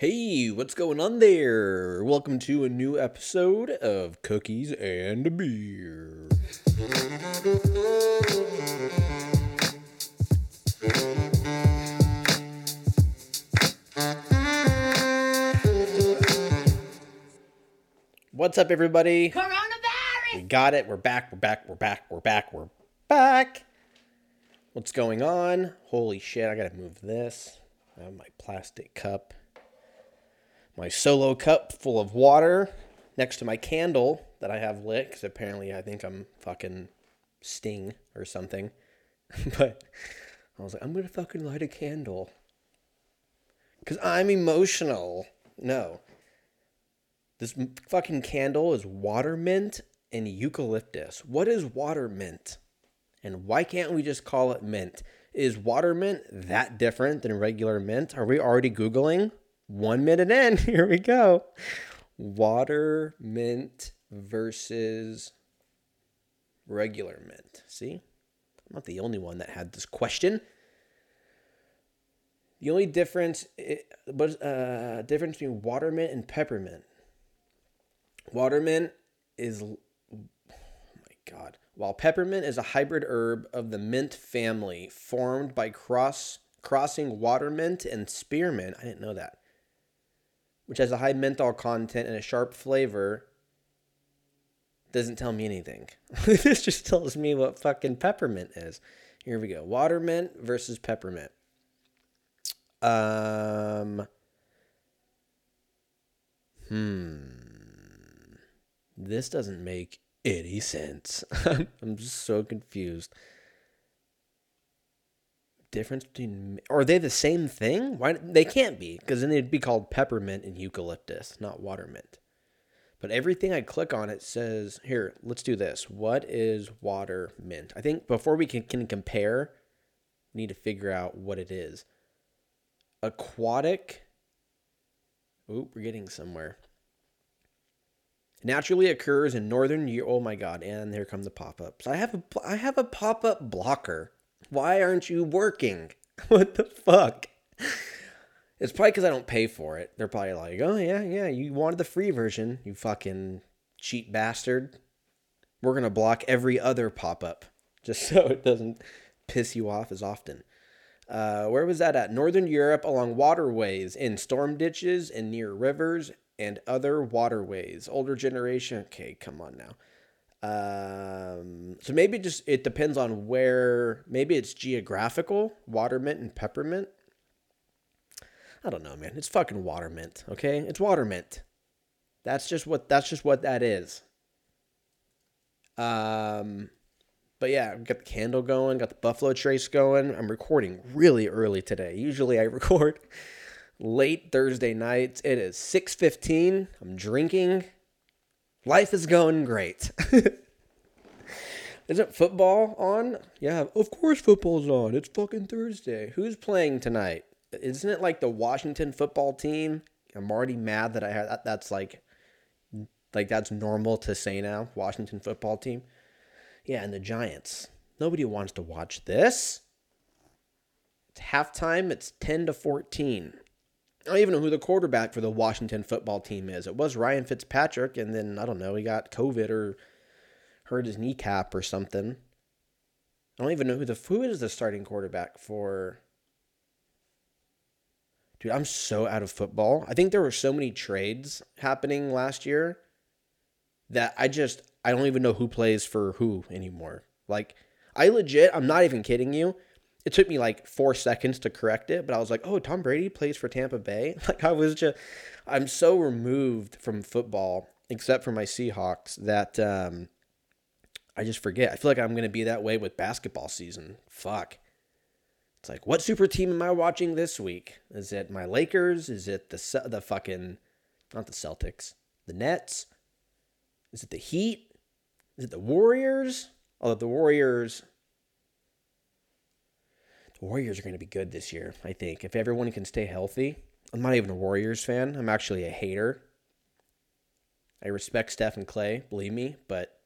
Hey, what's going on there? Welcome to a new episode of Cookies and Beer. What's up, everybody? We got it. We're back. We're back. We're back. We're back. We're back. What's going on? Holy shit, I gotta move this. I have my plastic cup. My solo cup full of water next to my candle that I have lit because apparently I think I'm fucking Sting or something. but I was like, I'm gonna fucking light a candle. Because I'm emotional. No. This fucking candle is water mint and eucalyptus. What is water mint? And why can't we just call it mint? Is water mint that different than regular mint? Are we already Googling? One minute in, here we go. Water mint versus regular mint. See? I'm not the only one that had this question. The only difference was uh difference between water mint and peppermint. Watermint is oh my god. While peppermint is a hybrid herb of the mint family formed by cross crossing watermint and spearmint, I didn't know that. Which has a high menthol content and a sharp flavor. Doesn't tell me anything. this just tells me what fucking peppermint is. Here we go. Watermint versus peppermint. Um this doesn't make any sense. I'm just so confused. Difference between are they the same thing? Why they can't be because then they'd be called peppermint and eucalyptus, not watermint. But everything I click on it says here. Let's do this. What is water mint? I think before we can, can compare, we need to figure out what it is. Aquatic. Oop, we're getting somewhere naturally occurs in northern oh my god and here come the pop-ups i have a i have a pop-up blocker why aren't you working what the fuck it's probably because i don't pay for it they're probably like oh yeah yeah you wanted the free version you fucking cheat bastard we're gonna block every other pop-up just so it doesn't piss you off as often uh, where was that at? Northern Europe along waterways, in storm ditches, and near rivers and other waterways. Older generation. Okay, come on now. Um, so maybe just it depends on where. Maybe it's geographical. Watermint and peppermint. I don't know, man. It's fucking watermint. Okay, it's watermint. That's just what. That's just what that is. Um. But yeah, got the candle going, got the Buffalo Trace going. I'm recording really early today. Usually I record late Thursday nights. It is 6:15. I'm drinking. Life is going great. Isn't football on? Yeah, of course football's on. It's fucking Thursday. Who's playing tonight? Isn't it like the Washington football team? I'm already mad that I had that, that's like like that's normal to say now, Washington football team. Yeah, and the Giants. Nobody wants to watch this. It's halftime. It's 10 to 14. I don't even know who the quarterback for the Washington football team is. It was Ryan Fitzpatrick, and then, I don't know, he got COVID or hurt his kneecap or something. I don't even know who the who is the starting quarterback for. Dude, I'm so out of football. I think there were so many trades happening last year that I just I don't even know who plays for who anymore. Like I legit, I'm not even kidding you. It took me like 4 seconds to correct it, but I was like, "Oh, Tom Brady plays for Tampa Bay?" Like I was just I'm so removed from football except for my Seahawks that um I just forget. I feel like I'm to be that way with basketball season. Fuck. It's like, what super team am I watching this week? Is it my Lakers? Is it the the fucking not the Celtics, the Nets? Is it the Heat? Is it the Warriors? Although the Warriors, Warriors are going to be good this year. I think if everyone can stay healthy. I'm not even a Warriors fan. I'm actually a hater. I respect Steph and Klay, believe me, but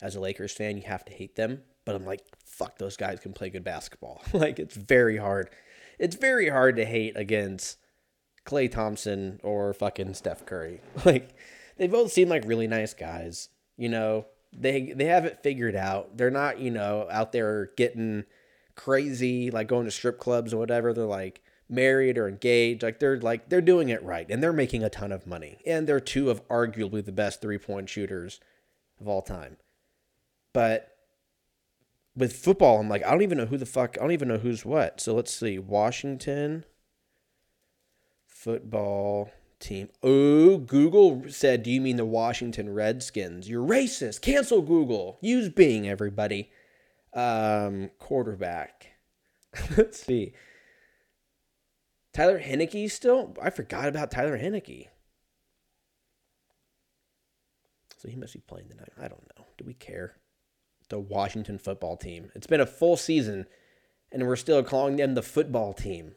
as a Lakers fan, you have to hate them. But I'm like, fuck, those guys can play good basketball. like it's very hard. It's very hard to hate against Klay Thompson or fucking Steph Curry. Like they both seem like really nice guys. You know, they they have it figured out. They're not, you know, out there getting crazy like going to strip clubs or whatever. They're like married or engaged. Like they're like they're doing it right and they're making a ton of money. And they're two of arguably the best three-point shooters of all time. But with football, I'm like, I don't even know who the fuck I don't even know who's what. So let's see. Washington football team. Oh, Google said, Do you mean the Washington Redskins? You're racist. Cancel Google. Use Bing, everybody. Um, quarterback. Let's see. Tyler Heinicke still? I forgot about Tyler Heinicke. So he must be playing tonight. I don't know. Do we care? The Washington football team. It's been a full season, and we're still calling them the football team.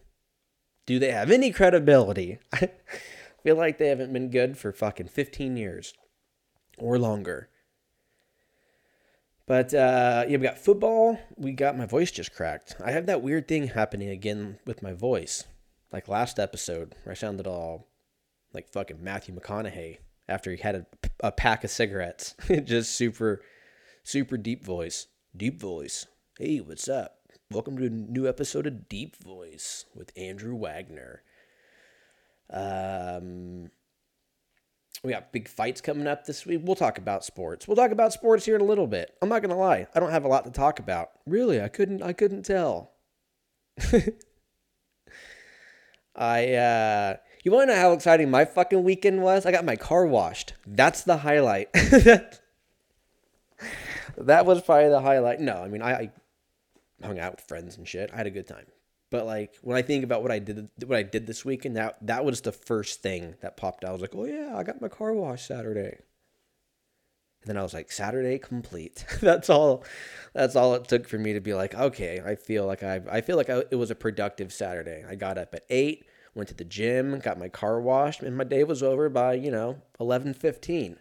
Do they have any credibility? I feel like they haven't been good for fucking 15 years or longer. But uh, yeah, we got football. We got my voice just cracked. I have that weird thing happening again with my voice. Like last episode, where I sounded all like fucking Matthew McConaughey after he had a, a pack of cigarettes. just super, super deep voice. Deep voice. Hey, what's up? Welcome to a new episode of Deep Voice with Andrew Wagner. Um, we got big fights coming up this week. We'll talk about sports. We'll talk about sports here in a little bit. I'm not gonna lie, I don't have a lot to talk about. Really, I couldn't. I couldn't tell. I. uh You want to know how exciting my fucking weekend was? I got my car washed. That's the highlight. that was probably the highlight. No, I mean I, I hung out with friends and shit. I had a good time. But like when I think about what I did what I did this weekend, that that was the first thing that popped out. I was like, "Oh yeah, I got my car washed Saturday." And then I was like, "Saturday complete." that's all. That's all it took for me to be like, "Okay, I feel like I I feel like I, it was a productive Saturday." I got up at 8, went to the gym, got my car washed, and my day was over by, you know, 11:15.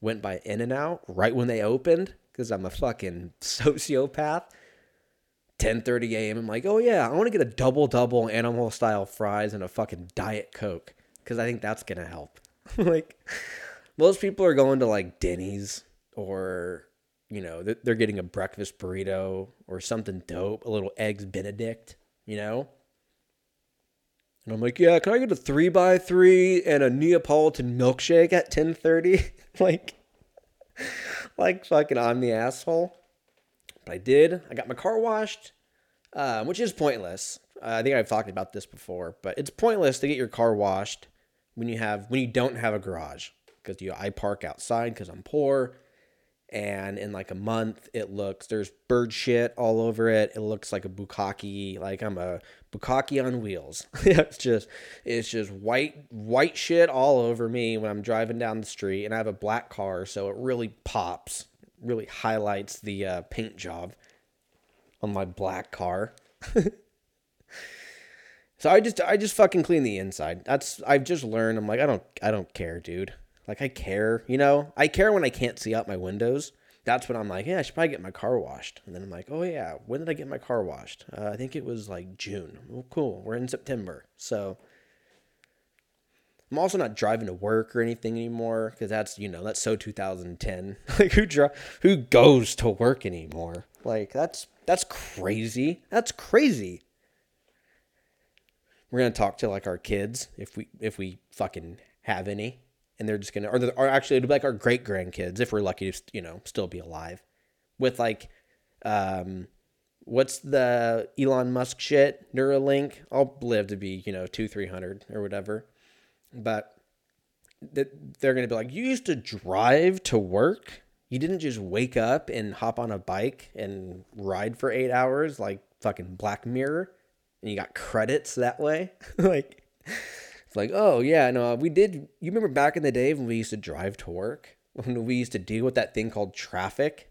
Went by In and Out right when they opened cuz I'm a fucking sociopath 10:30 a.m. I'm like, oh yeah, I want to get a double double animal style fries and a fucking diet coke because I think that's gonna help. like most people are going to like Denny's or you know they're getting a breakfast burrito or something dope, a little eggs Benedict, you know. And I'm like, yeah, can I get a three by three and a Neapolitan milkshake at 10:30? like, like fucking I'm the asshole. But I did. I got my car washed, uh, which is pointless. Uh, I think I've talked about this before, but it's pointless to get your car washed when you have when you don't have a garage because you I park outside because I'm poor, and in like a month it looks there's bird shit all over it. It looks like a bukkake, like I'm a bukkake on wheels. it's just it's just white white shit all over me when I'm driving down the street, and I have a black car, so it really pops really highlights the uh, paint job on my black car. so I just I just fucking clean the inside. That's I've just learned. I'm like I don't I don't care, dude. Like I care, you know. I care when I can't see out my windows. That's when I'm like, yeah, I should probably get my car washed. And then I'm like, oh yeah, when did I get my car washed? Uh, I think it was like June. Well, cool. We're in September, so I'm also not driving to work or anything anymore because that's you know that's so 2010. like who dri- who goes to work anymore? Like that's that's crazy. That's crazy. We're gonna talk to like our kids if we if we fucking have any, and they're just gonna or, or actually it'll be like our great grandkids if we're lucky to you know still be alive, with like, um, what's the Elon Musk shit Neuralink? I'll live to be you know two three hundred or whatever but they're going to be like, you used to drive to work. You didn't just wake up and hop on a bike and ride for eight hours like fucking Black Mirror, and you got credits that way. like, it's like, oh yeah, no, we did. You remember back in the day when we used to drive to work, when we used to deal with that thing called traffic,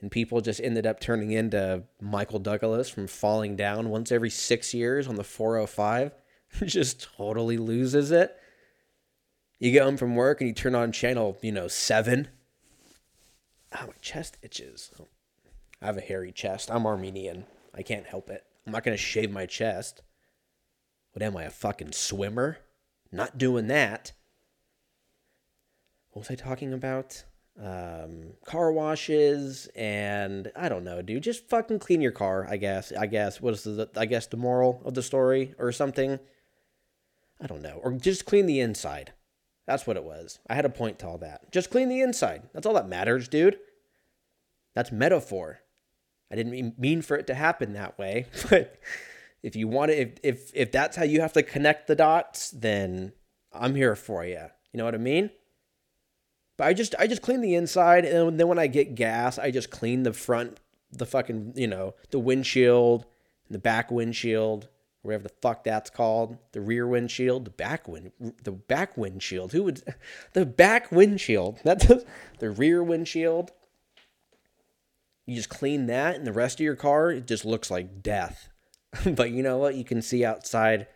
and people just ended up turning into Michael Douglas from falling down once every six years on the 405. just totally loses it. You get home from work and you turn on channel, you know, seven. Oh, my chest itches. I have a hairy chest. I'm Armenian. I can't help it. I'm not going to shave my chest. What am I, a fucking swimmer? Not doing that. What was I talking about? Um, car washes and I don't know, dude. Just fucking clean your car. I guess. I guess. What is the? I guess the moral of the story or something. I don't know. Or just clean the inside. That's what it was. I had a point to all that. Just clean the inside. That's all that matters, dude. That's metaphor. I didn't mean for it to happen that way, but if you want to, if if if that's how you have to connect the dots, then I'm here for you. You know what I mean? But I just I just clean the inside, and then when I get gas, I just clean the front, the fucking you know the windshield, the back windshield, whatever the fuck that's called, the rear windshield, the back wind, the back windshield. Who would, the back windshield? That's the rear windshield. You just clean that, and the rest of your car it just looks like death. but you know what? You can see outside.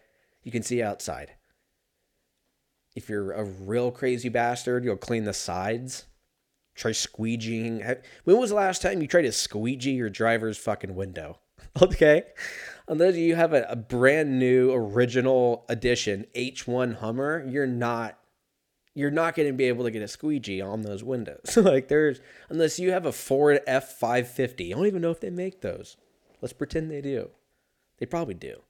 You can see outside. If you're a real crazy bastard, you'll clean the sides. Try squeegeeing. When was the last time you tried to squeegee your driver's fucking window? Okay. Unless you have a, a brand new original edition H1 Hummer, you're not you're not going to be able to get a squeegee on those windows. like there's unless you have a Ford F550. I don't even know if they make those. Let's pretend they do. They probably do.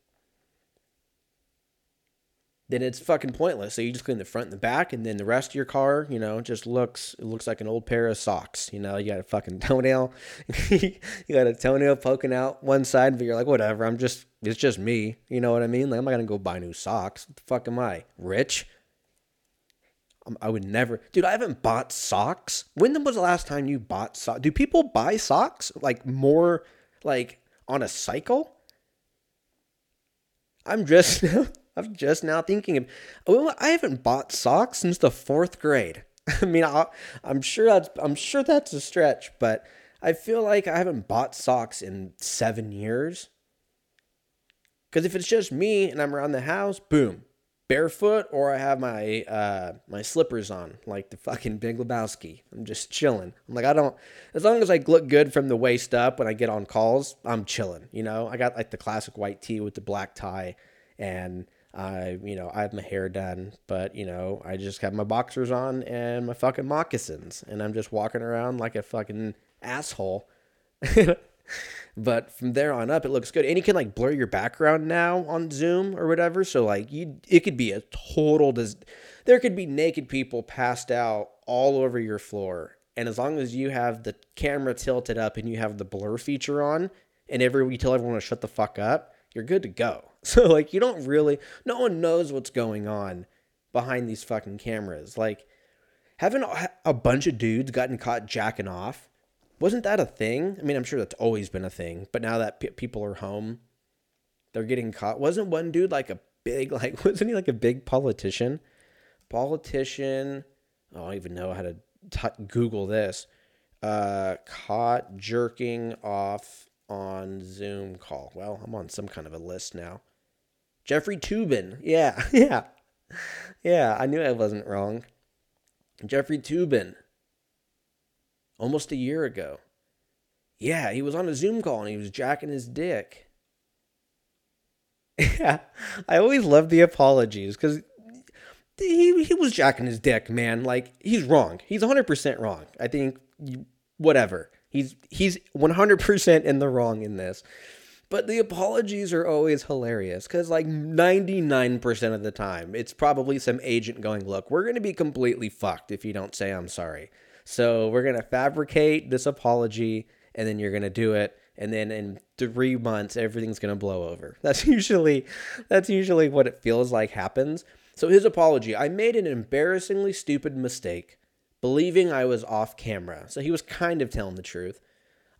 Then it's fucking pointless. So you just clean the front and the back, and then the rest of your car, you know, just looks it looks like an old pair of socks. You know, you got a fucking toenail, you got a toenail poking out one side, but you're like, whatever. I'm just it's just me. You know what I mean? Like I'm not gonna go buy new socks. What the fuck am I rich? I would never, dude. I haven't bought socks. When was the last time you bought socks? Do people buy socks like more like on a cycle? I'm just I'm just now thinking of well, I haven't bought socks since the fourth grade. I mean, i am sure that's I'm sure that's a stretch, but I feel like I haven't bought socks in seven years. Because if it's just me and I'm around the house, boom, barefoot, or I have my uh, my slippers on, like the fucking Big Lebowski. I'm just chilling. I'm like, I don't, as long as I look good from the waist up when I get on calls, I'm chilling. You know, I got like the classic white tee with the black tie, and I, you know, I have my hair done, but you know, I just have my boxers on and my fucking moccasins, and I'm just walking around like a fucking asshole. but from there on up, it looks good, and you can like blur your background now on Zoom or whatever. So like you, it could be a total. Dis- there could be naked people passed out all over your floor, and as long as you have the camera tilted up and you have the blur feature on, and every you tell everyone to shut the fuck up, you're good to go. So like you don't really no one knows what's going on behind these fucking cameras. Like haven't a bunch of dudes gotten caught jacking off? Wasn't that a thing? I mean, I'm sure that's always been a thing, but now that people are home, they're getting caught. Wasn't one dude like a big like wasn't he like a big politician? Politician, I don't even know how to t- Google this. Uh, caught jerking off on Zoom call. Well, I'm on some kind of a list now. Jeffrey Toobin. Yeah, yeah. Yeah, I knew I wasn't wrong. Jeffrey Toobin. Almost a year ago. Yeah, he was on a Zoom call and he was jacking his dick. Yeah, I always love the apologies because he, he was jacking his dick, man. Like, he's wrong. He's 100% wrong. I think, whatever. He's he's 100% in the wrong in this. But the apologies are always hilarious cuz like 99% of the time it's probably some agent going, "Look, we're going to be completely fucked if you don't say I'm sorry." So, we're going to fabricate this apology and then you're going to do it and then in 3 months everything's going to blow over. That's usually that's usually what it feels like happens. So his apology, I made an embarrassingly stupid mistake believing I was off camera. So he was kind of telling the truth.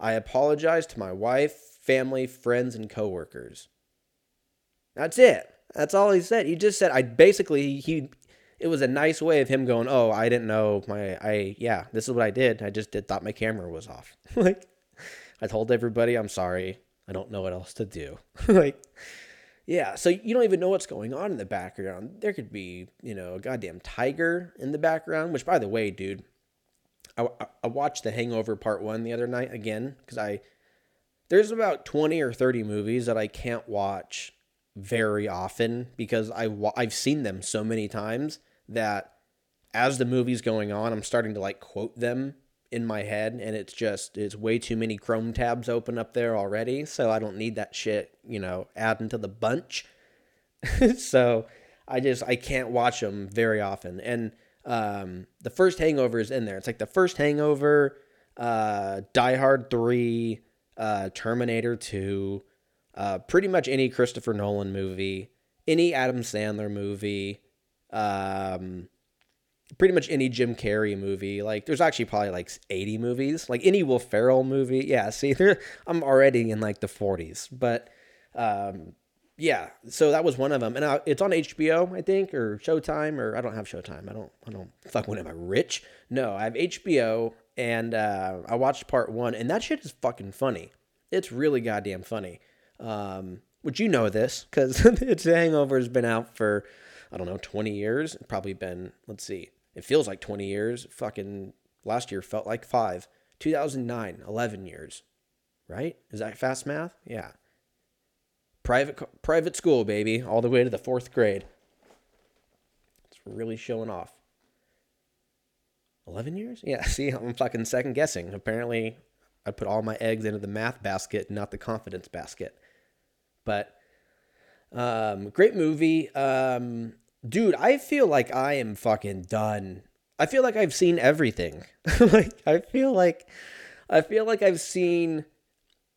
I apologized to my wife, family, friends, and coworkers. That's it. That's all he said. He just said I basically he it was a nice way of him going, "Oh, I didn't know my I yeah, this is what I did. I just did thought my camera was off." like I told everybody I'm sorry. I don't know what else to do. like yeah, so you don't even know what's going on in the background. There could be, you know, a goddamn tiger in the background, which, by the way, dude, I, I watched The Hangover Part 1 the other night again because I, there's about 20 or 30 movies that I can't watch very often because I I've seen them so many times that as the movie's going on, I'm starting to like quote them in my head and it's just it's way too many chrome tabs open up there already so i don't need that shit you know adding to the bunch. So i just i can't watch them very often. And um the first hangover is in there. It's like the first hangover uh die hard 3 uh terminator 2 uh pretty much any christopher nolan movie any adam sandler movie um pretty much any Jim Carrey movie. Like there's actually probably like 80 movies. Like any Will Ferrell movie. Yeah, see, I'm already in like the 40s. But um yeah, so that was one of them, and I, it's on HBO, I think, or Showtime, or I don't have Showtime. I don't, I don't. Fuck, when am I rich? No, I have HBO, and uh, I watched part one, and that shit is fucking funny. It's really goddamn funny. Um, would you know this? Because it's Hangover has been out for, I don't know, 20 years. Probably been, let's see, it feels like 20 years. Fucking last year felt like five. 2009, 11 years, right? Is that fast math? Yeah. Private private school, baby, all the way to the fourth grade. It's really showing off. 11 years? Yeah, see, I'm fucking second guessing. Apparently, I put all my eggs into the math basket, not the confidence basket. But um, great movie. Um, dude, I feel like I am fucking done. I feel like I've seen everything. like I feel like I feel like I've seen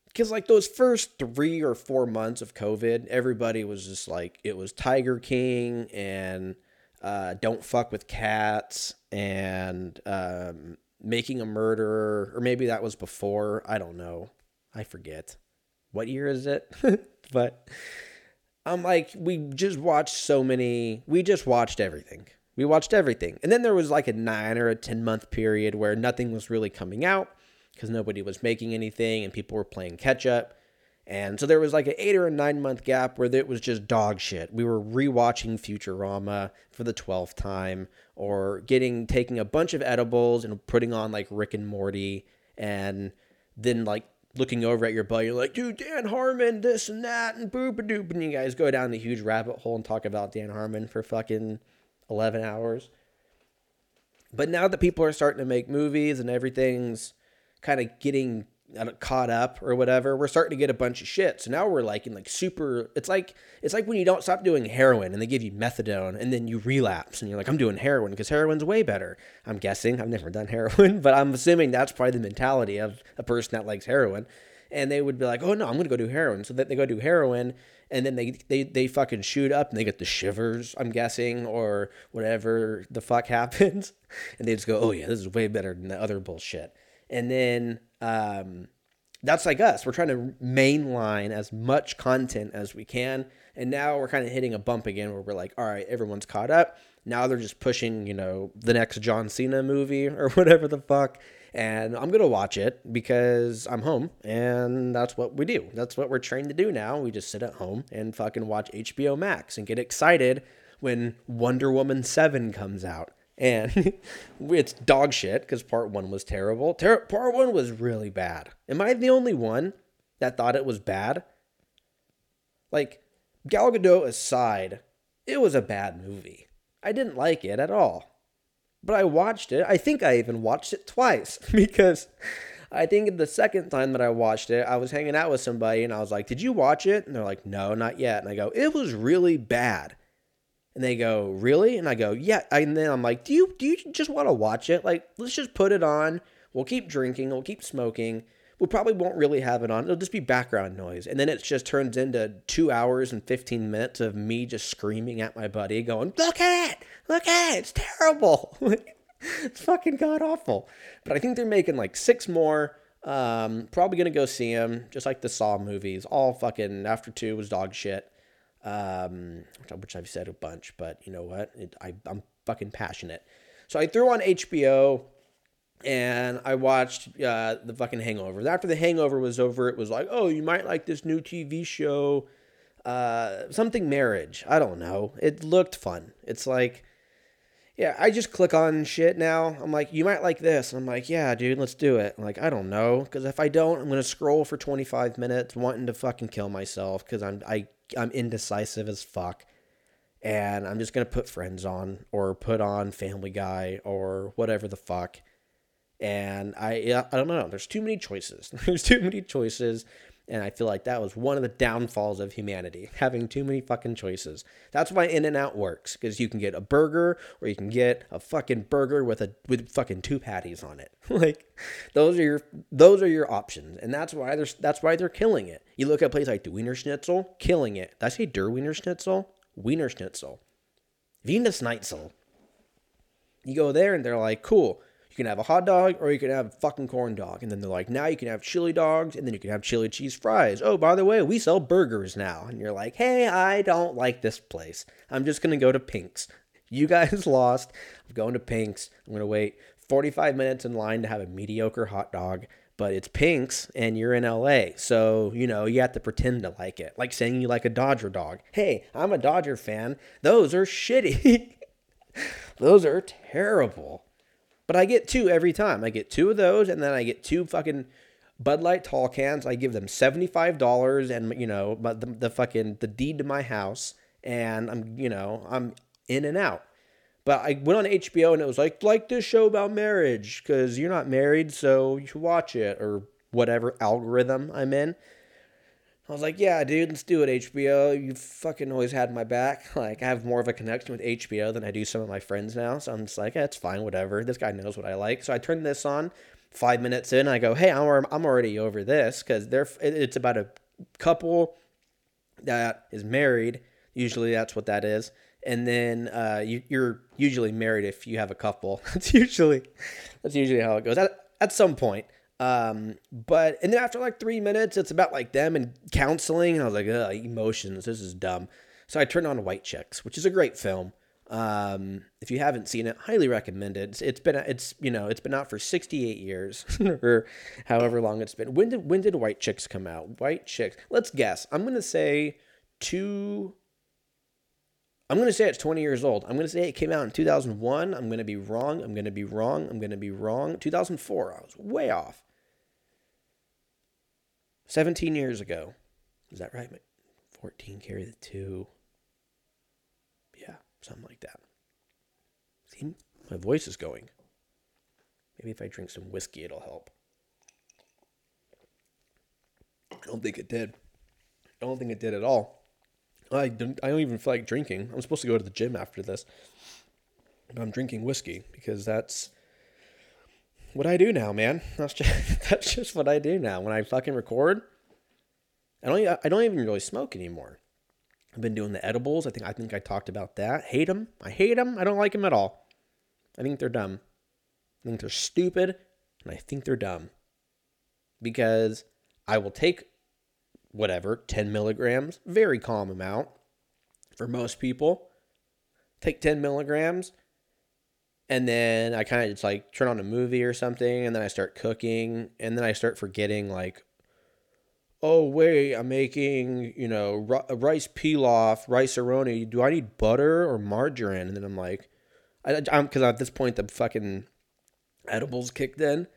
because like those first three or four months of COVID, everybody was just like it was Tiger King and uh, Don't Fuck with Cats and um, Making a Murderer, or maybe that was before. I don't know. I forget. What year is it? but I'm like, we just watched so many. We just watched everything. We watched everything. And then there was like a nine or a 10 month period where nothing was really coming out because nobody was making anything and people were playing catch up. And so there was like an eight or a nine month gap where it was just dog shit. We were rewatching Futurama for the 12th time or getting, taking a bunch of edibles and putting on like Rick and Morty and then like looking over at your buddy, you're like, dude, Dan Harmon, this and that, and boop a doop. And you guys go down the huge rabbit hole and talk about Dan Harmon for fucking 11 hours. But now that people are starting to make movies and everything's kind of getting caught up or whatever, we're starting to get a bunch of shit. So now we're like in like super. It's like it's like when you don't stop doing heroin and they give you methadone and then you relapse and you're like, I'm doing heroin because heroin's way better. I'm guessing. I've never done heroin, but I'm assuming that's probably the mentality of a person that likes heroin. And they would be like, Oh no, I'm gonna go do heroin. So that they go do heroin and then they they they fucking shoot up and they get the shivers. I'm guessing or whatever the fuck happens, and they just go, Oh yeah, this is way better than the other bullshit and then um, that's like us. We're trying to mainline as much content as we can, and now we're kind of hitting a bump again where we're like, all right, everyone's caught up. Now they're just pushing, you know, the next John Cena movie or whatever the fuck. And I'm going to watch it because I'm home and that's what we do. That's what we're trained to do now. We just sit at home and fucking watch HBO Max and get excited when Wonder Woman 7 comes out and it's dog shit because part one was terrible. Ter- part one was really bad. Am I the only one that thought it was bad? Like, Gal Gadot aside, it was a bad movie. I didn't like it at all. But I watched it. I think I even watched it twice because I think the second time that I watched it, I was hanging out with somebody and I was like, Did you watch it? And they're like, No, not yet. And I go, It was really bad. And they go, "Really?" And I go, "Yeah." And then I'm like, "Do you do you just want to watch it? Like, let's just put it on. We'll keep drinking. We'll keep smoking. We probably won't really have it on. It'll just be background noise." And then it just turns into two hours and fifteen minutes of me just screaming at my buddy, going, "Look at it! Look at it! It's terrible! it's fucking god awful." But I think they're making like six more. Um, probably gonna go see them, just like the Saw movies. All fucking after two was dog shit um, which I've said a bunch, but you know what? It, I, I'm fucking passionate. So I threw on HBO and I watched uh, the fucking Hangover. After the Hangover was over, it was like, oh, you might like this new TV show, uh, something marriage. I don't know. It looked fun. It's like, yeah, I just click on shit now. I'm like, you might like this. I'm like, yeah, dude, let's do it. I'm like, I don't know, because if I don't, I'm gonna scroll for 25 minutes, wanting to fucking kill myself, because I'm I I'm indecisive as fuck. And I'm just going to put Friends on or put on Family Guy or whatever the fuck. And I, I don't know. There's too many choices. There's too many choices. And I feel like that was one of the downfalls of humanity, having too many fucking choices. That's why In and Out works, because you can get a burger or you can get a fucking burger with a with fucking two patties on it. like those are your those are your options. And that's why there's that's why they're killing it. You look at a place like the Wiener Schnitzel, killing it. Did I say Der Wiener Schnitzel? Wiener Schnitzel. Wiener Schnitzel. You go there and they're like, cool you can have a hot dog or you can have a fucking corn dog. And then they're like, now you can have chili dogs and then you can have chili cheese fries. Oh, by the way, we sell burgers now. And you're like, hey, I don't like this place. I'm just going to go to Pink's. You guys lost. I'm going to Pink's. I'm going to wait 45 minutes in line to have a mediocre hot dog. But it's Pink's and you're in LA. So, you know, you have to pretend to like it. Like saying you like a Dodger dog. Hey, I'm a Dodger fan. Those are shitty. Those are terrible. But I get two every time. I get two of those, and then I get two fucking Bud Light tall cans. I give them seventy five dollars, and you know, but the, the fucking the deed to my house, and I'm you know I'm in and out. But I went on HBO and it was like like this show about marriage because you're not married, so you should watch it or whatever algorithm I'm in. I was like, yeah, dude, let's do it, HBO. You fucking always had my back. Like, I have more of a connection with HBO than I do some of my friends now. So I'm just like, yeah, it's fine, whatever. This guy knows what I like. So I turned this on. Five minutes in, I go, hey, I'm, I'm already over this because they're it's about a couple that is married. Usually that's what that is. And then uh, you, you're usually married if you have a couple. that's usually that's usually how it goes. At, at some point. Um, but and then after like three minutes, it's about like them and counseling, and I was like, Ugh, emotions. This is dumb. So I turned on White Chicks, which is a great film. Um, if you haven't seen it, highly recommend it. It's, it's been it's you know it's been out for 68 years or however long it's been. When did when did White Chicks come out? White Chicks. Let's guess. I'm gonna say two. I'm gonna say it's 20 years old. I'm gonna say it came out in 2001. I'm gonna be wrong. I'm gonna be wrong. I'm gonna be wrong. 2004. I was way off. 17 years ago. Is that right? 14 carry the two. Yeah, something like that. See, my voice is going. Maybe if I drink some whiskey, it'll help. I don't think it did. I don't think it did at all. I don't, I don't even feel like drinking. I'm supposed to go to the gym after this. But I'm drinking whiskey because that's what I do now, man. That's just that's just what I do now. When I fucking record, I don't I don't even really smoke anymore. I've been doing the edibles. I think I think I talked about that. Hate them. I hate them. I don't like them at all. I think they're dumb. I think they're stupid, and I think they're dumb because I will take whatever 10 milligrams, very calm amount for most people. Take 10 milligrams and then I kind of just like turn on a movie or something, and then I start cooking, and then I start forgetting like, oh wait, I'm making you know r- rice pilaf, rice aroni. Do I need butter or margarine? And then I'm like, I, I'm because at this point the fucking edibles kicked in.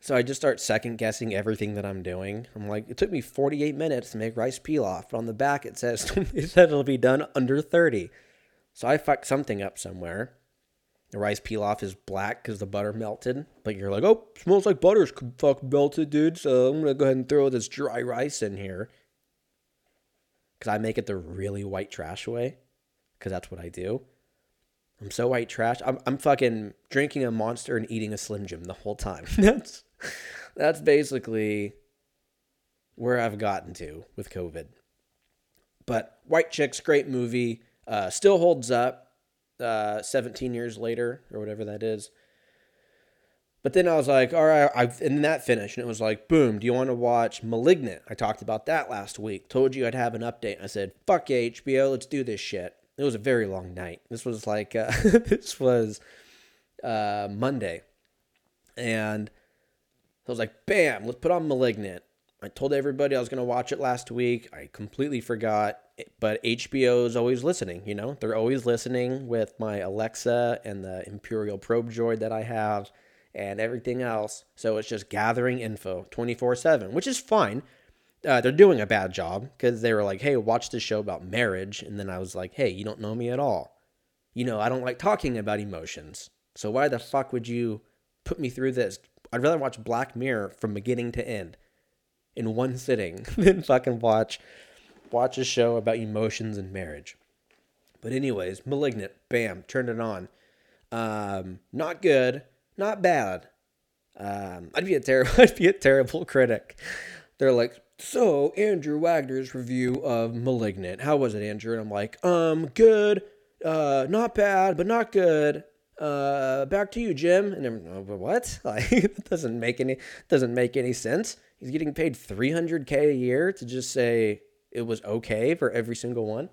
So I just start second guessing everything that I'm doing. I'm like, it took me 48 minutes to make rice pilaf, but on the back it says it said it'll be done under 30. So I fucked something up somewhere. The rice pilaf is black because the butter melted, but you're like, oh, smells like butter's fucking melted, dude. So I'm gonna go ahead and throw this dry rice in here because I make it the really white trash way because that's what I do. I'm so white trash. I'm I'm fucking drinking a monster and eating a Slim Jim the whole time. that's that's basically where I've gotten to with COVID. But White Chicks, great movie, uh, still holds up uh, 17 years later or whatever that is. But then I was like, all right, I've, and that finished, and it was like, boom, do you want to watch Malignant? I talked about that last week. Told you I'd have an update. I said, fuck HBO, let's do this shit. It was a very long night. This was like, uh, this was uh, Monday. And I was like, bam, let's put on Malignant. I told everybody I was going to watch it last week. I completely forgot, but HBO is always listening, you know? They're always listening with my Alexa and the Imperial Probe Droid that I have and everything else. So it's just gathering info 24/7, which is fine. uh, they're doing a bad job because they were like, "Hey, watch this show about marriage," and then I was like, "Hey, you don't know me at all. You know, I don't like talking about emotions. So why the fuck would you put me through this? I'd rather watch Black Mirror from beginning to end in one sitting than fucking watch watch a show about emotions and marriage." But anyways, Malignant, bam, turned it on. Um, not good, not bad. Um, I'd be a terrible, I'd be a terrible critic. They're like, so Andrew Wagner's review of *Malignant*. How was it, Andrew? And I'm like, um, good, uh, not bad, but not good. Uh, back to you, Jim. And I'm, oh, what? Like, it doesn't make any doesn't make any sense. He's getting paid 300k a year to just say it was okay for every single one.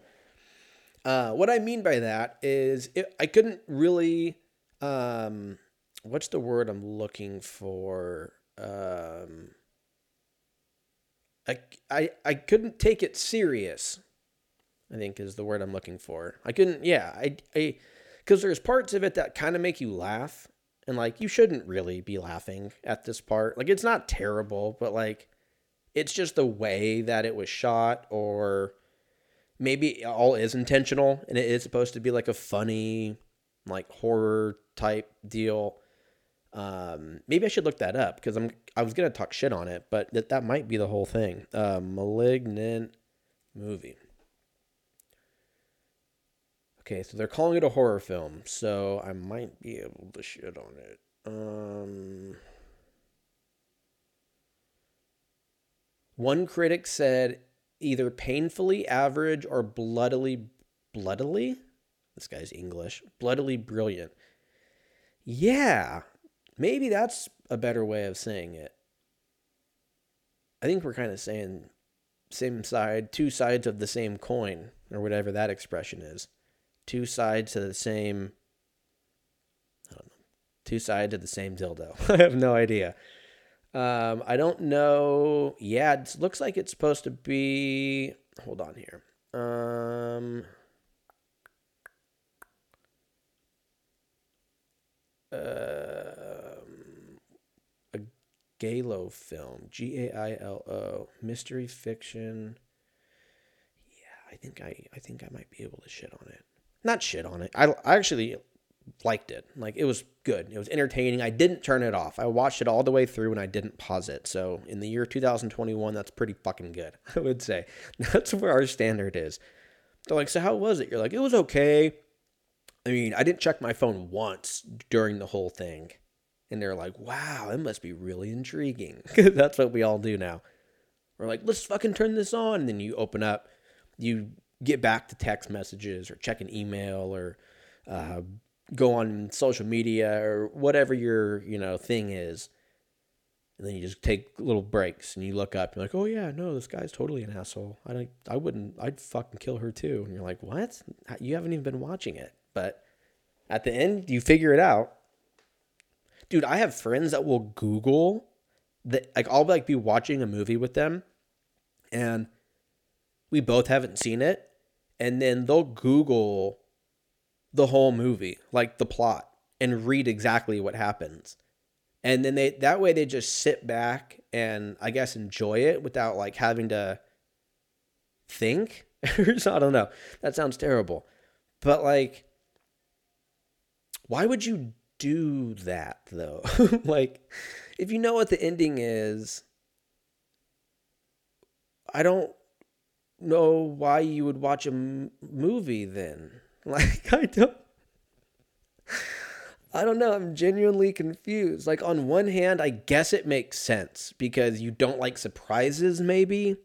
Uh, what I mean by that is it, I couldn't really, um, what's the word I'm looking for? Um, I, I, I couldn't take it serious. I think is the word I'm looking for. I couldn't, yeah, I, I, because there's parts of it that kind of make you laugh, and like you shouldn't really be laughing at this part. Like it's not terrible, but like it's just the way that it was shot, or maybe all is intentional and it is supposed to be like a funny like horror type deal. Um maybe i should look that up because i'm i was gonna talk shit on it but that, that might be the whole thing. Uh, malignant movie okay so they're calling it a horror film so i might be able to shit on it. Um one critic said either painfully average or bloodily bloodily? This guy's english. Bloodily brilliant. Yeah maybe that's a better way of saying it. I think we're kind of saying same side two sides of the same coin or whatever that expression is two sides of the same i don't know two sides of the same dildo i have no idea um, I don't know. Yeah, it looks like it's supposed to be. Hold on here. Um, uh, a Galo film. G A I L O. Mystery fiction. Yeah, I think I. I think I might be able to shit on it. Not shit on it. I, I actually liked it. Like it was good. It was entertaining. I didn't turn it off. I watched it all the way through and I didn't pause it. So in the year 2021, that's pretty fucking good. I would say that's where our standard is. They're like, so how was it? You're like, it was okay. I mean, I didn't check my phone once during the whole thing. And they're like, wow, it must be really intriguing. that's what we all do now. We're like, let's fucking turn this on. And then you open up, you get back to text messages or check an email or uh, go on social media or whatever your you know thing is. And then you just take little breaks and you look up and you're like oh yeah no this guy's totally an asshole. I don't i wouldn't i'd fucking kill her too. And you're like what? You haven't even been watching it. But at the end you figure it out. Dude i have friends that will google that like i'll like be watching a movie with them and we both haven't seen it and then they'll google the whole movie, like the plot, and read exactly what happens. And then they that way they just sit back and I guess enjoy it without like having to think. so I don't know. That sounds terrible. But like why would you do that though? like if you know what the ending is, I don't know why you would watch a m- movie then. Like I don't I don't know, I'm genuinely confused. Like on one hand, I guess it makes sense because you don't like surprises maybe.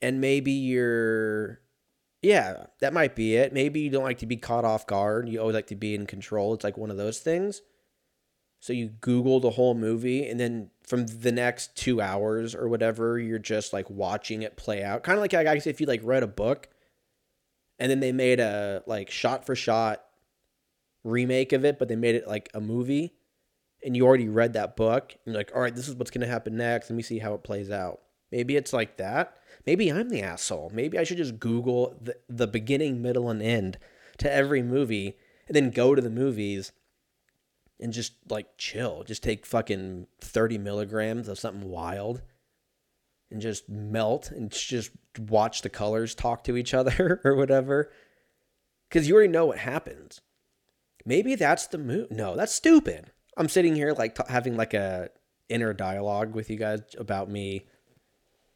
And maybe you're yeah, that might be it. Maybe you don't like to be caught off guard. You always like to be in control. It's like one of those things. So you Google the whole movie, and then from the next two hours or whatever, you're just like watching it play out. Kind of like I guess if you like read a book and then they made a like shot for shot remake of it, but they made it like a movie, and you already read that book, and you're like, all right, this is what's gonna happen next. Let me see how it plays out. Maybe it's like that. Maybe I'm the asshole. Maybe I should just Google the, the beginning, middle, and end to every movie, and then go to the movies and just like chill. Just take fucking 30 milligrams of something wild and just melt and just watch the colors talk to each other or whatever. Because you already know what happens. Maybe that's the move. No, that's stupid. I'm sitting here like t- having like a inner dialogue with you guys about me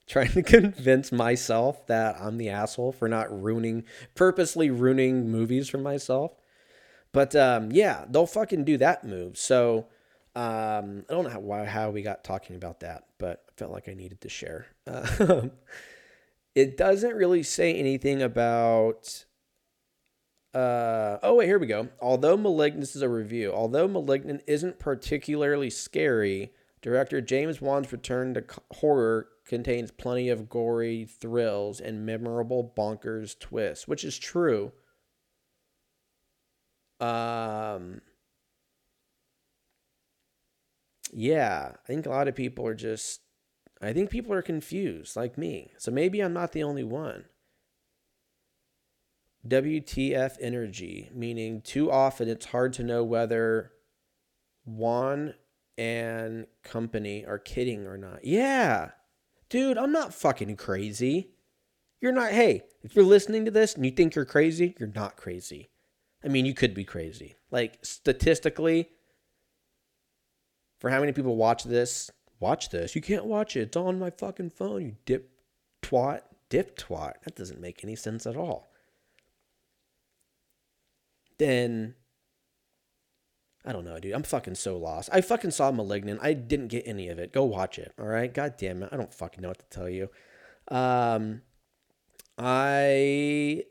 trying to convince myself that I'm the asshole for not ruining, purposely ruining movies for myself. But um, yeah, they'll fucking do that move. So um, I don't know how, why, how we got talking about that, but I felt like I needed to share. Uh, it doesn't really say anything about. Uh, oh wait, here we go. Although Malignant, this is a review. Although Malignant isn't particularly scary, director James Wan's return to horror contains plenty of gory thrills and memorable bonkers twists, which is true. Um, yeah, I think a lot of people are just, I think people are confused, like me. So maybe I'm not the only one. WTF energy, meaning too often it's hard to know whether Wan and company are kidding or not. Yeah. Dude, I'm not fucking crazy. You're not, hey, if you're listening to this and you think you're crazy, you're not crazy. I mean, you could be crazy. Like, statistically, for how many people watch this, watch this. You can't watch it. It's on my fucking phone, you dip twat. Dip twat. That doesn't make any sense at all. Then I don't know, dude. I'm fucking so lost. I fucking saw Malignant. I didn't get any of it. Go watch it. All right. God damn it. I don't fucking know what to tell you. Um, I.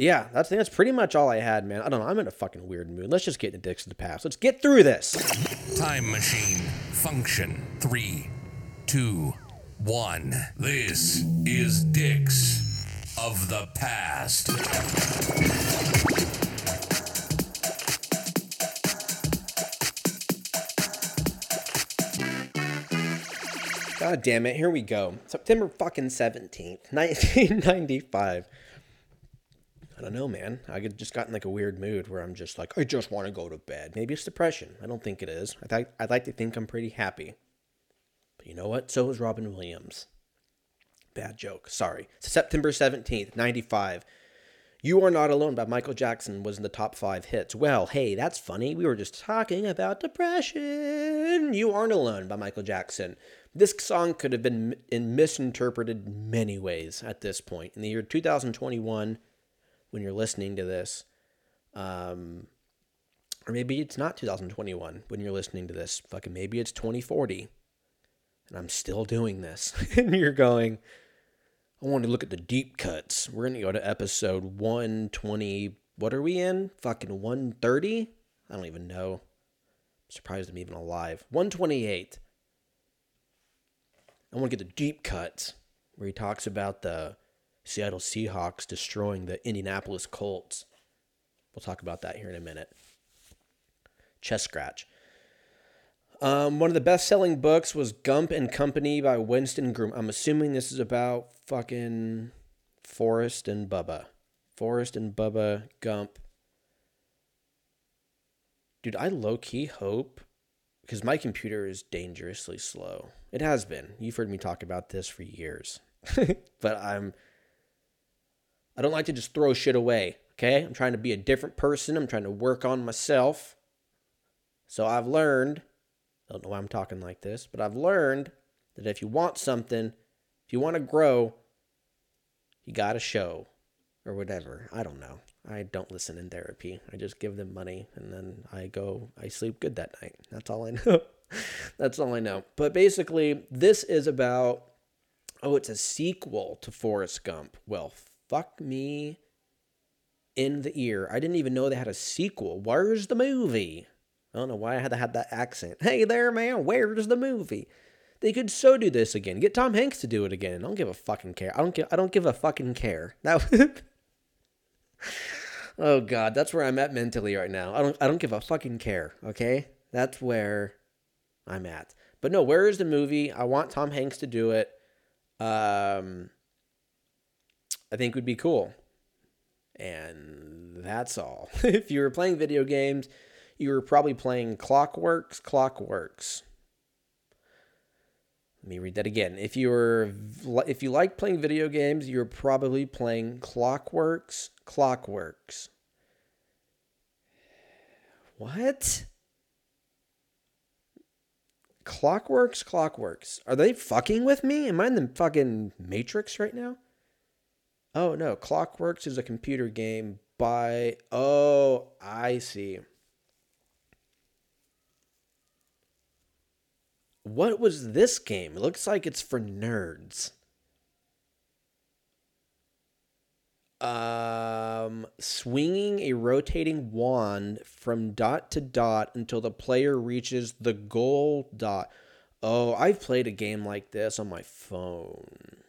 Yeah, that's that's pretty much all I had, man. I don't know. I'm in a fucking weird mood. Let's just get into Dicks of the Past. Let's get through this. Time machine function three, two, one. This is Dicks of the Past. God damn it. Here we go. September fucking 17th, 1995. I don't know, man. I just got in like a weird mood where I'm just like, I just want to go to bed. Maybe it's depression. I don't think it is. I th- I'd like to think I'm pretty happy. But you know what? So is Robin Williams. Bad joke. Sorry. September 17th, 95. You Are Not Alone by Michael Jackson was in the top five hits. Well, hey, that's funny. We were just talking about depression. You Aren't Alone by Michael Jackson. This song could have been misinterpreted many ways at this point. In the year 2021, when you're listening to this, um, or maybe it's not 2021 when you're listening to this. Fucking maybe it's 2040, and I'm still doing this, and you're going. I want to look at the deep cuts. We're gonna go to episode 120. What are we in? Fucking 130? I don't even know. I'm surprised I'm even alive. 128. I want to get the deep cuts where he talks about the Seattle Seahawks destroying the Indianapolis Colts. We'll talk about that here in a minute. Chest scratch. Um, one of the best selling books was Gump and Company by Winston Groom. I'm assuming this is about fucking Forrest and Bubba. Forrest and Bubba Gump. Dude, I low key hope because my computer is dangerously slow. It has been. You've heard me talk about this for years. but I'm I don't like to just throw shit away, okay? I'm trying to be a different person. I'm trying to work on myself. So I've learned, I don't know why I'm talking like this, but I've learned that if you want something, if you want to grow, you got to show or whatever. I don't know. I don't listen in therapy. I just give them money and then I go, I sleep good that night. That's all I know. That's all I know. But basically, this is about oh, it's a sequel to Forrest Gump. Well, fuck me in the ear. I didn't even know they had a sequel. Where's the movie? I don't know why I had to have that accent. Hey there, man, where's the movie? They could so do this again. Get Tom Hanks to do it again. I don't give a fucking care. I don't give I don't give a fucking care. That Oh god, that's where I'm at mentally right now. I don't I don't give a fucking care, okay? That's where I'm at. But no, where is the movie? I want Tom Hanks to do it. Um, I think would be cool. And that's all. if you were playing video games, you were probably playing Clockwerx, Clockwerx. Let me read that again. If you're if you like playing video games, you're probably playing Clockwerx. Clockwerx. What? Clockwerx, Clockwerx. Are they fucking with me? Am I in the fucking Matrix right now? Oh no, Clockwerx is a computer game by. Oh, I see. What was this game? It looks like it's for nerds. Um, swinging a rotating wand from dot to dot until the player reaches the goal dot. Oh, I've played a game like this on my phone.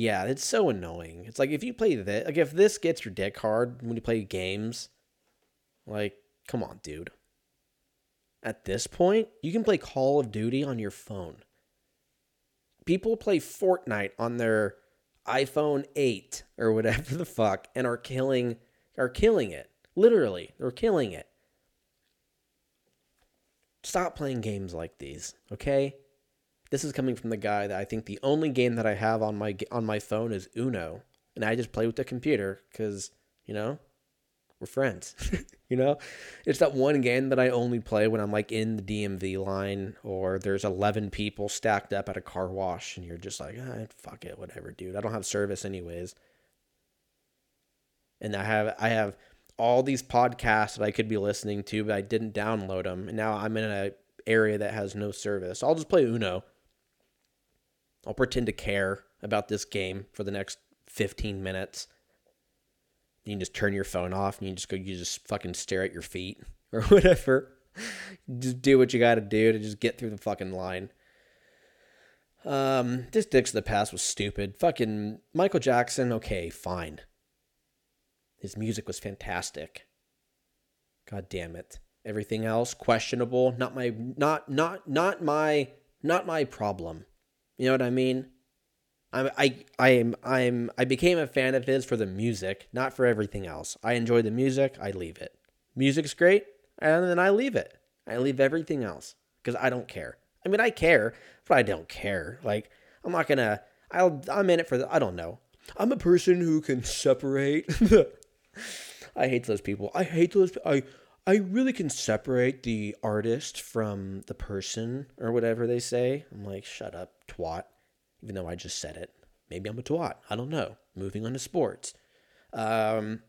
Yeah, it's so annoying. It's like if you play this, like if this gets your dick hard when you play games, like, come on, dude. At this point, you can play Call of Duty on your phone. People play Fortnite on their iPhone 8 or whatever the fuck and are killing are killing it. Literally, they're killing it. Stop playing games like these, okay? This is coming from the guy that I think the only game that I have on my on my phone is Uno, and I just play with the computer cuz, you know, we're friends. you know, it's that one game that I only play when I'm like in the DMV line or there's 11 people stacked up at a car wash and you're just like, ah, fuck it, whatever, dude. I don't have service anyways. And I have I have all these podcasts that I could be listening to, but I didn't download them. And now I'm in an area that has no service. I'll just play Uno. I'll pretend to care about this game for the next 15 minutes. You can just turn your phone off and you just go you just fucking stare at your feet or whatever. Just do what you got to do to just get through the fucking line. Um this dicks of the past was stupid. Fucking michael jackson okay fine. His music was fantastic. God damn it. Everything else questionable not my not not not my not my problem you know what i mean I I I am I'm I became a fan of his for the music, not for everything else. I enjoy the music, I leave it. Music's great, and then I leave it. I leave everything else because I don't care. I mean, I care, but I don't care. Like I'm not gonna. I'll. I'm in it for the. I don't know. I'm a person who can separate. I hate those people. I hate those. I I really can separate the artist from the person or whatever they say. I'm like, shut up, twat even though I just said it. Maybe I'm a twat. I don't know. Moving on to sports. Um,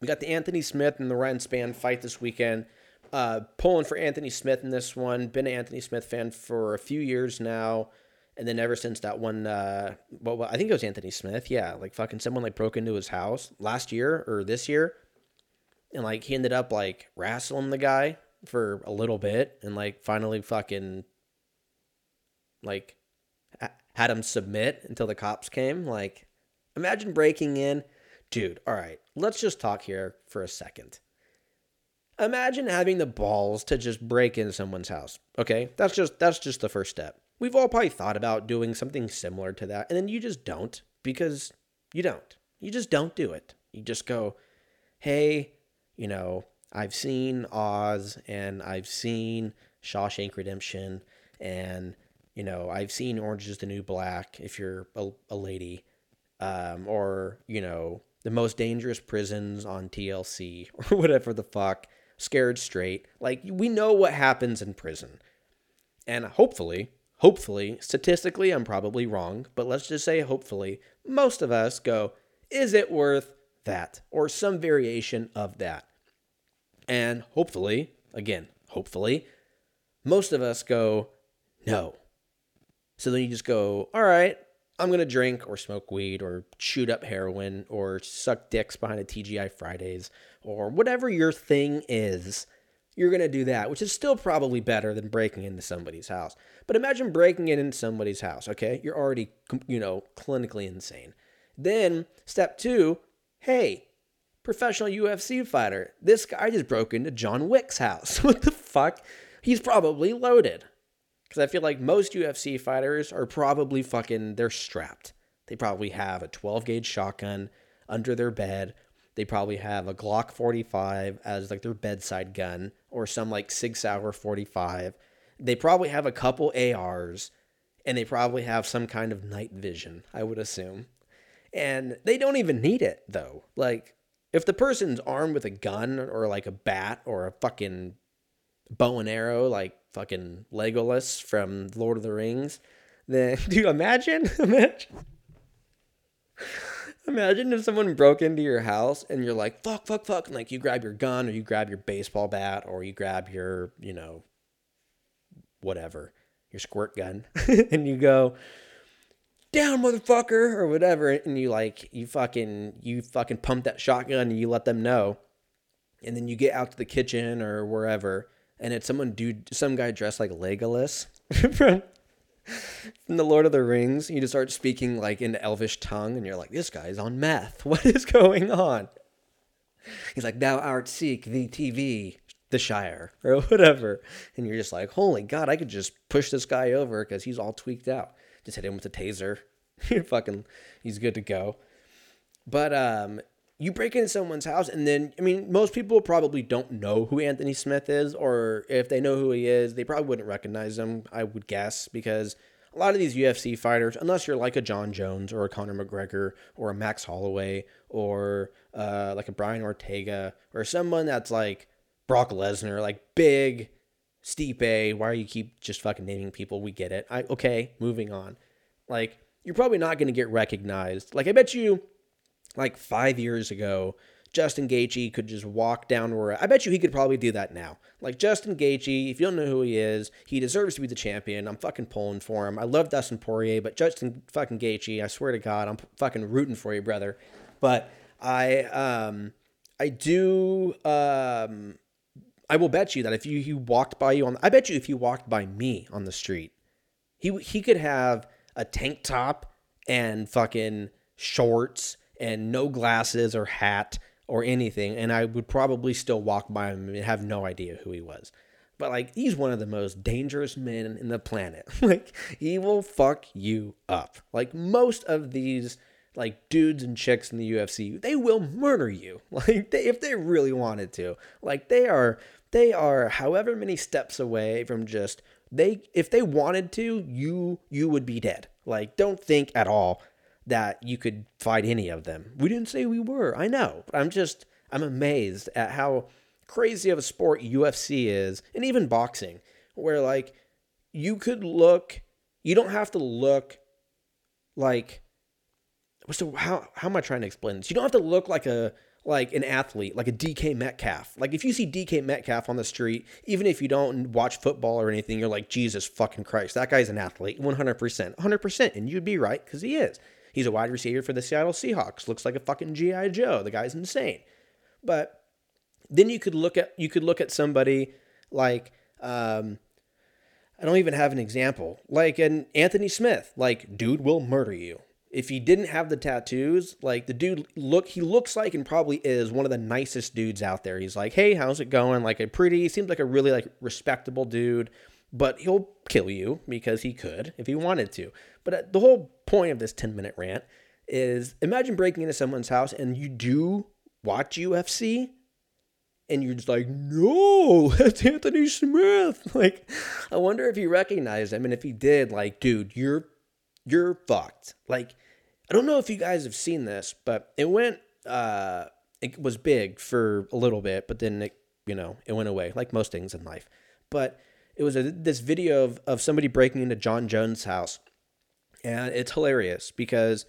we got the Anthony Smith and the Ryan Spann fight this weekend. Uh, pulling for Anthony Smith in this one. Been an Anthony Smith fan for a few years now. And then ever since that one, uh, well, I think it was Anthony Smith. Yeah, like fucking someone like broke into his house last year or this year. And like he ended up like wrestling the guy for a little bit and like finally fucking like had him submit until the cops came. Like, imagine breaking in. Dude, all right, let's just talk here for a second. Imagine having the balls to just break into someone's house. Okay, that's just that's just the first step. We've all probably thought about doing something similar to that, and then you just don't because you don't. You just don't do it. You just go, hey, you know, I've seen Oz and I've seen Shawshank Redemption, and you know, I've seen Orange is the New Black if you're a, a lady, um, or, you know, the most dangerous prisons on TLC or whatever the fuck, scared straight. Like, we know what happens in prison. And hopefully, hopefully, statistically, I'm probably wrong, but let's just say hopefully, most of us go, is it worth that? Or some variation of that. And hopefully, again, hopefully, most of us go, no, so then you just go, all right, I'm going to drink or smoke weed or shoot up heroin or suck dicks behind a TGI Fridays or whatever your thing is. You're going to do that, which is still probably better than breaking into somebody's house. But imagine breaking it into somebody's house, okay? You're already, you know, clinically insane. Then, step two, hey, professional UFC fighter. This guy just broke into John Wick's house. what the fuck? He's probably loaded. Because I feel like most UFC fighters are probably fucking, they're strapped. They probably have a 12 gauge shotgun under their bed. They probably have a Glock 45 as like their bedside gun or some like Sig Sauer 45. They probably have a couple ARs and they probably have some kind of night vision, I would assume. And they don't even need it though. Like if the person's armed with a gun or like a bat or a fucking bow and arrow like fucking Legolas from Lord of the Rings, then dude, imagine imagine Imagine if someone broke into your house and you're like, fuck, fuck, fuck. And like you grab your gun or you grab your baseball bat or you grab your, you know, whatever, your squirt gun, and you go, down, motherfucker, or whatever. And you like, you fucking, you fucking pump that shotgun and you let them know. And then you get out to the kitchen or wherever. And it's someone, dude, some guy dressed like Legolas from from the Lord of the Rings. You just start speaking like in Elvish tongue, and you're like, this guy's on meth. What is going on? He's like, thou art seek the TV, the Shire, or whatever. And you're just like, holy God, I could just push this guy over because he's all tweaked out. Just hit him with a taser. You're fucking, he's good to go. But um, you break into someone's house, and then, I mean, most people probably don't know who Anthony Smith is, or if they know who he is, they probably wouldn't recognize him, I would guess, because a lot of these UFC fighters, unless you're like a Jon Jones or a Conor McGregor or a Max Holloway or uh, like a Brian Ortega or someone that's like Brock Lesnar, like big, Stipe, why you keep just fucking naming people? We get it. I okay, moving on. Like you're probably not going to get recognized. Like I bet you like 5 years ago, Justin Gaethje could just walk down where I bet you he could probably do that now. Like Justin Gaethje, if you don't know who he is, he deserves to be the champion. I'm fucking pulling for him. I love Dustin Poirier, but Justin fucking Gaethje, I swear to God, I'm fucking rooting for you, brother. But I um I do um I will bet you that if you he walked by you on I bet you if he walked by me on the street, he he could have a tank top and fucking shorts and no glasses or hat or anything, and I would probably still walk by him and have no idea who he was. But like he's one of the most dangerous men in the planet. like he will fuck you up. Like most of these like dudes and chicks in the UFC, they will murder you. Like they, if they really wanted to. Like they are they are however many steps away from just they if they wanted to, you you would be dead. Like don't think at all that you could fight any of them. We didn't say we were. I know. But I'm just I'm amazed at how crazy of a sport UFC is and even boxing where like you could look you don't have to look like what's the how how am I trying to explain this? You don't have to look like a like an athlete, like a DK Metcalf. Like if you see DK Metcalf on the street, even if you don't watch football or anything, you're like, Jesus fucking Christ, that guy's an athlete, 100%. 100%. And you'd be right because he is. He's a wide receiver for the Seattle Seahawks. Looks like a fucking GI Joe. The guy's insane. But then you could look at you could look at somebody like um, I don't even have an example like an Anthony Smith. Like dude will murder you if he didn't have the tattoos. Like the dude look he looks like and probably is one of the nicest dudes out there. He's like, hey, how's it going? Like a pretty seems like a really like respectable dude. But he'll kill you because he could if he wanted to. But uh, the whole point of this 10 minute rant is imagine breaking into someone's house and you do watch UFC and you're just like, no, that's Anthony Smith. Like, I wonder if he recognized him, and if he did, like, dude, you're you're fucked. Like, I don't know if you guys have seen this, but it went, uh, it was big for a little bit, but then it, you know, it went away, like most things in life. But it was a, this video of of somebody breaking into Jon Jones' house, and it's hilarious because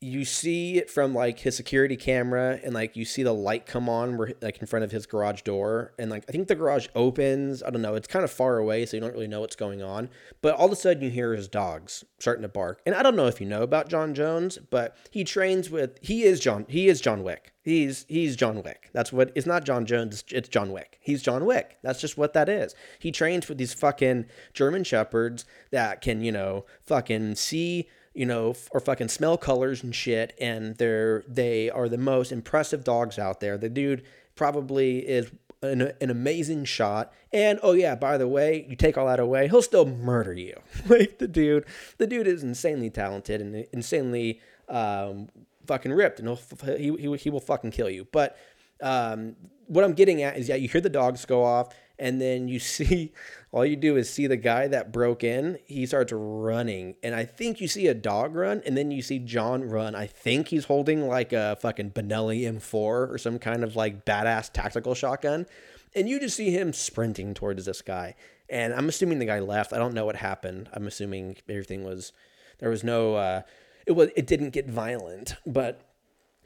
you see it from like his security camera and like you see the light come on where like in front of his garage door. And like I think the garage opens I don't know it's kind of far away so you don't really know what's going on. But all of a sudden you hear his dogs starting to bark. And I don't know if you know about Jon Jones but he trains with he is John he is John Wick. He's he's John Wick. That's what it's not Jon Jones it's John Wick. He's John Wick. That's just what that is. He trains with these fucking German shepherds that can you know fucking see you know, or fucking smell colors and shit, and they're they are the most impressive dogs out there. The dude probably is an, an amazing shot, and oh yeah, by the way, you take all that away, he'll still murder you. like the dude, the dude is insanely talented and insanely um, fucking ripped, and he'll, he he he will fucking kill you. But um, what I'm getting at is, yeah, you hear the dogs go off, and then you see all you do is see the guy that broke in he starts running and i think you see a dog run and then you see john run. I think he's holding like a fucking benelli m4 or some kind of like badass tactical shotgun and you just see him sprinting towards this guy and i'm assuming the guy left. I don't know what happened. I'm assuming everything was there was no uh it was it didn't get violent but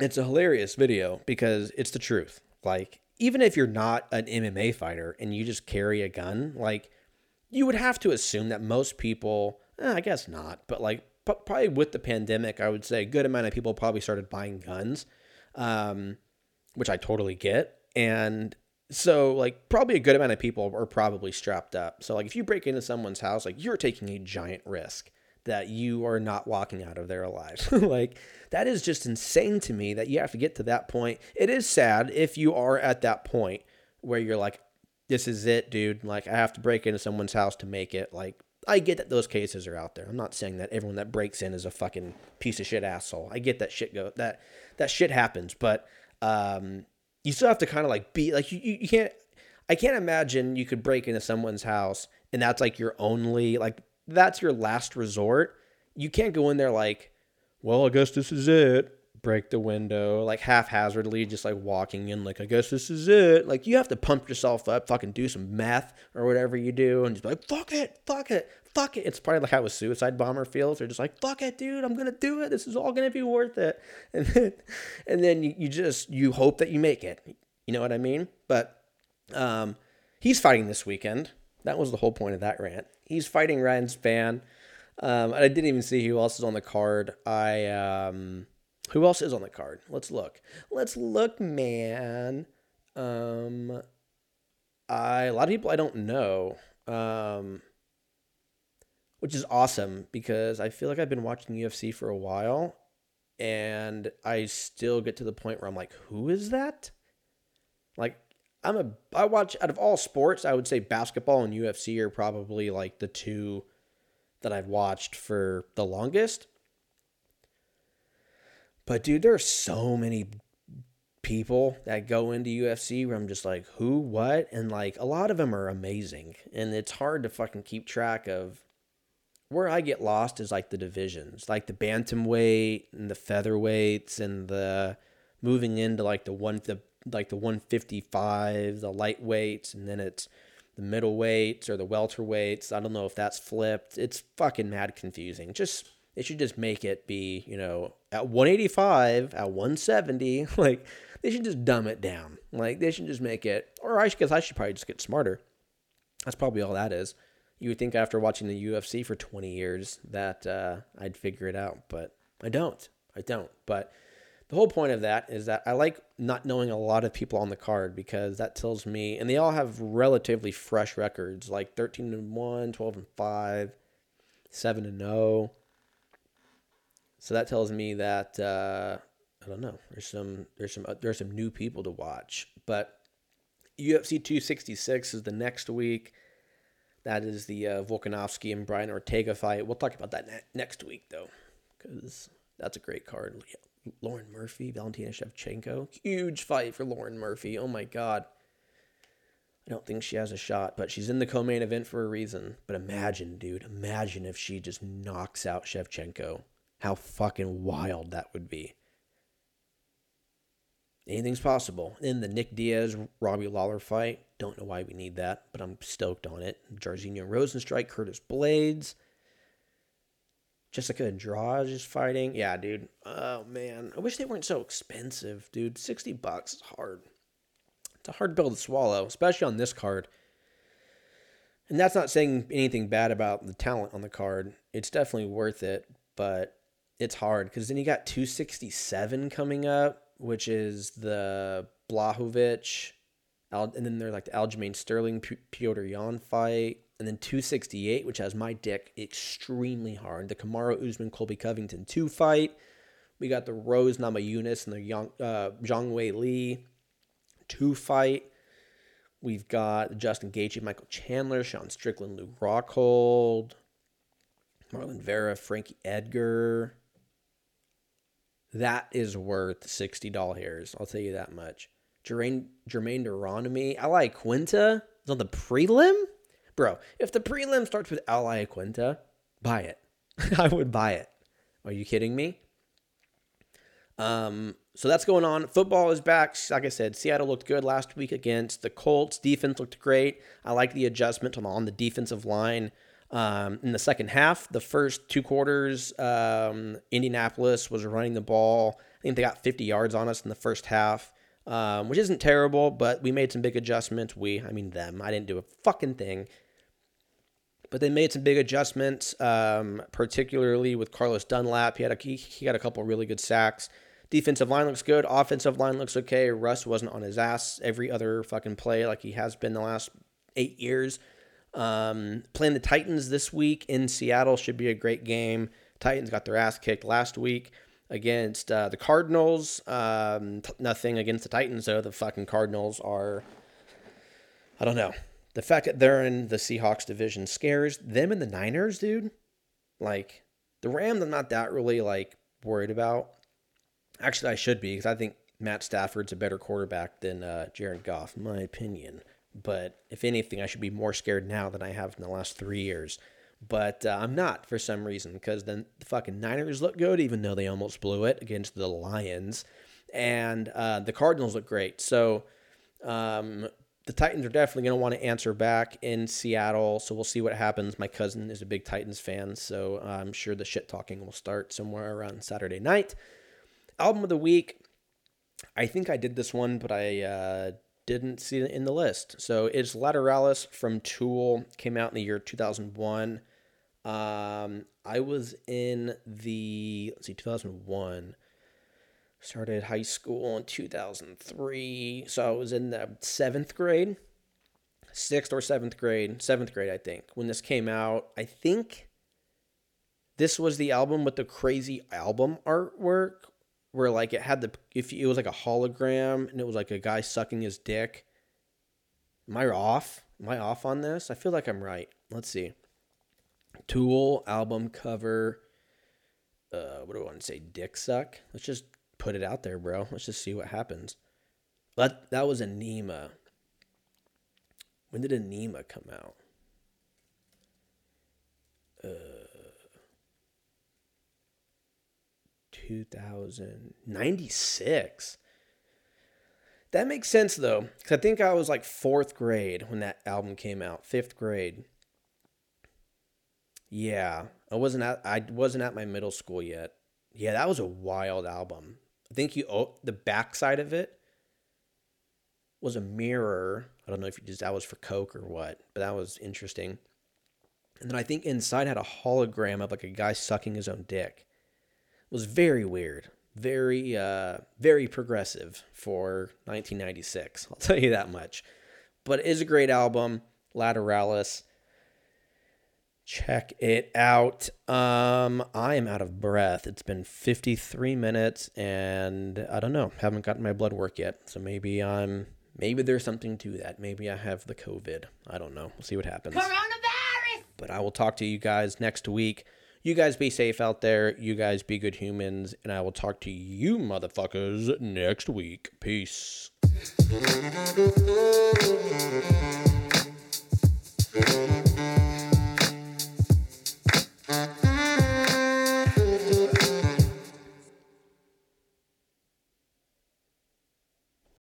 it's a hilarious video because it's the truth. Like even if you're not an MMA fighter and you just carry a gun, like you would have to assume that most people, eh, I guess not, but like probably with the pandemic, I would say a good amount of people probably started buying guns, um, which I totally get. And so, like, probably a good amount of people are probably strapped up. So, like, if you break into someone's house, like, you're taking a giant risk that you are not walking out of there alive. like that is just insane to me that you have to get to that point. It is sad if you are at that point where you're like, this is it, dude. Like I have to break into someone's house to make it. Like I get that those cases are out there. I'm not saying that everyone that breaks in is a fucking piece of shit asshole. I get that shit go that that shit happens, but um, you still have to kind of like be like you, you can't. I can't imagine you could break into someone's house and that's like your only like that's your last resort. You can't go in there like, well, I guess this is it. Break the window, like haphazardly, just like walking in, like, I guess this is it. Like, you have to pump yourself up, fucking do some meth or whatever you do, and just be like, fuck it, fuck it, fuck it. It's probably like how a suicide bomber feels. They're just like, fuck it, dude, I'm gonna do it. This is all gonna be worth it. And then, and then you, you just, you hope that you make it. You know what I mean? But um, he's fighting this weekend. That was the whole point of that rant he's fighting Ryan Spann. Um, I didn't even see who else is on the card. I um, who else is on the card? Let's look. Let's look, man. Um, I a lot of people I don't know. Um, which is awesome because I feel like I've been watching UFC for a while, and I still get to the point where I'm like, who is that? Like I'm a I watch out of all sports, I would say basketball and UFC are probably like the two that I've watched for the longest. But dude, there are so many people that go into UFC where I'm just like, who, what? And like a lot of them are amazing. And it's hard to fucking keep track of where I get lost is like the divisions, like the bantamweight and the featherweights and the moving into like the one the like the 155, the lightweights, and then it's the middleweights or the welterweights. I don't know if that's flipped. It's fucking mad confusing. Just they should just make it be, you know, at 185, at 170, like they should just dumb it down. Like they should just make it or I guess I should probably just get smarter. That's probably all that is. You would think after watching the UFC for 20 years that uh, I'd figure it out, but I don't. I don't. But the whole point of that is that I like not knowing a lot of people on the card because that tells me, and they all have relatively fresh records, like 13 and 1, 12 and 5, 7 and 0. So that tells me that uh, I don't know. There's some there's some there's some new people to watch, but UFC 266 is the next week. That is the uh, Volkanovski and Brian Ortega fight. We'll talk about that ne- next week though, because that's a great card. Lauren Murphy, Valentina Shevchenko. Huge fight for Lauren Murphy. Oh my God. I don't think she has a shot, but she's in the co main event for a reason. But imagine, dude, imagine if she just knocks out Shevchenko. How fucking wild that would be. Anything's possible. In the Nick Diaz Robbie Lawler fight, don't know why we need that, but I'm stoked on it. Jairzinho Rozenstruik, Curtis Blaydes. Jessica Andrade is just fighting. Yeah, dude. Oh man, I wish they weren't so expensive, dude. Sixty bucks is hard. It's a hard pill to swallow, especially on this card. And that's not saying anything bad about the talent on the card. It's definitely worth it, but it's hard because then you got 267 coming up, which is the Blachowicz, and then they're like the Aljamain Sterling Petr Yan fight and then 268, which has my dick extremely hard. The Kamaru Usman Colby Covington 2 fight. We got the Rose Namajunas and the Young, uh, Zhang Wei Li 2 fight. We've got Justin Gaethje, Michael Chandler, Sean Strickland, Luke Rockhold, Marlon Vera, Frankie Edgar. That is worth $60 hairs. I'll tell you that much. Jermaine, Germaine de Randamie. I like Quinta It's on the prelim? Bro, if the prelim starts with Al Iaquinta, buy it. I would buy it. Are you kidding me? Um, so that's going on. Football is back. Like I said, Seattle looked good last week against the Colts. Defense looked great. I like the adjustment on, on the defensive line. Um, in the second half, the first two quarters, um, Indianapolis was running the ball. I think they got 50 yards on us in the first half, um, which isn't terrible, but we made some big adjustments. We, I mean them. I didn't do a fucking thing. But they made some big adjustments, um, particularly with Carlos Dunlap. He had a he, he got a couple really good sacks. Defensive line looks good. Offensive line looks okay. Russ wasn't on his ass every other fucking play like he has been the last eight years. Um, playing the Titans this week in Seattle should be a great game. Titans got their ass kicked last week against uh, the Cardinals. Um, t- nothing against the Titans though. The fucking Cardinals are, I don't know. The fact that they're in the Seahawks division scares them and the Niners, dude. Like the Rams, I'm not that really like worried about. Actually, I should be because I think Matt Stafford's a better quarterback than uh, Jared Goff, in my opinion. But if anything, I should be more scared now than I have in the last three years. But uh, I'm not for some reason because then the fucking Niners look good, even though they almost blew it against the Lions, and uh, the Cardinals look great. So um, the Titans are definitely going to want to answer back in Seattle. So we'll see what happens. My cousin is a big Titans fan, so I'm sure the shit talking will start somewhere around Saturday night. Album of the week. I think I did this one, but I uh, didn't see it in the list. So it's Lateralus from Tool. Came out in the year 2001. Um, I was in the let's see, 2001. Started high school in 2003, so I was in the seventh grade, sixth or seventh grade, seventh grade, I think, when this came out. I think this was the album with the crazy album artwork where like it had the if it was like a hologram and it was like a guy sucking his dick. Am I off? Am I off on this? I feel like I'm right. Let's see. Tool album cover. Uh, what do I want to say? Dick suck. Let's just put it out there, bro. Let's just see what happens. That that was Ænima. When did Ænima come out? Uh 2096. That makes sense though, because I think I was like fourth grade when that album came out, fifth grade. Yeah, I wasn't at I wasn't at my middle school yet. Yeah, that was a wild album. I think you oh, the backside of it was a mirror. I don't know if just that was for Coke or what, but that was interesting. And then I think inside had a hologram of like a guy sucking his own dick It was very weird, very uh, very progressive for 1996. I'll tell you that much. But it is a great album, Lateralus. Check it out. Um, I am out of breath. It's been 53 minutes, and I don't know. Haven't gotten my blood work yet, so maybe I'm maybe there's something to that. Maybe I have the COVID. I don't know. We'll see what happens. Coronavirus! But I will talk to you guys next week. You guys be safe out there. You guys be good humans. And I will talk to you motherfuckers next week. Peace.